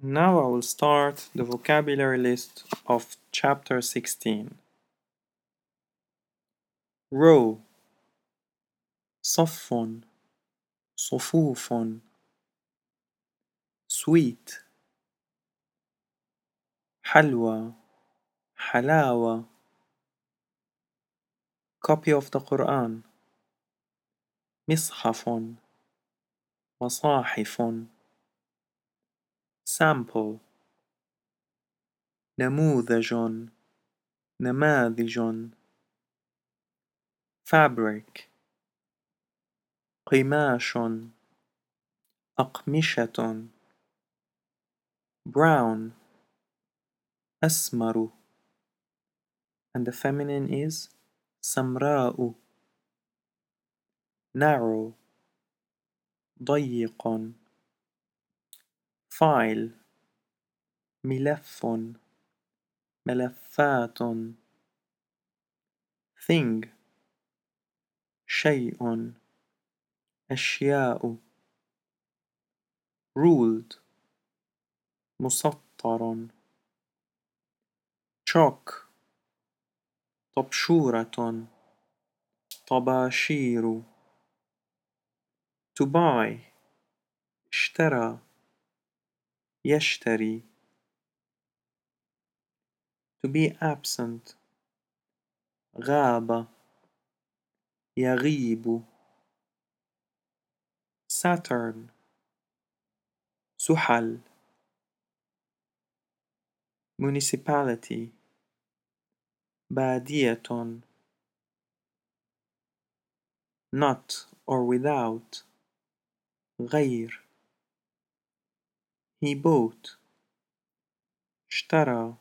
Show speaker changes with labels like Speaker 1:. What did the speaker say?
Speaker 1: Now I will start the vocabulary list of chapter 16. row صف صفوف sweet حلوى حلاوة copy of the Quran مصحف مصاحف sample نموذج نماذج fabric قماش أقمشة brown أسمر and the feminine is سمراء narrow ضيق file ملف ملفات thing شيء أشياء ruled مسطر chalk طبشورة طباشير to buy اشترى. يشتري to be absent غاب يغيب Saturn زحل municipality بادية not or without غير he bought اشترى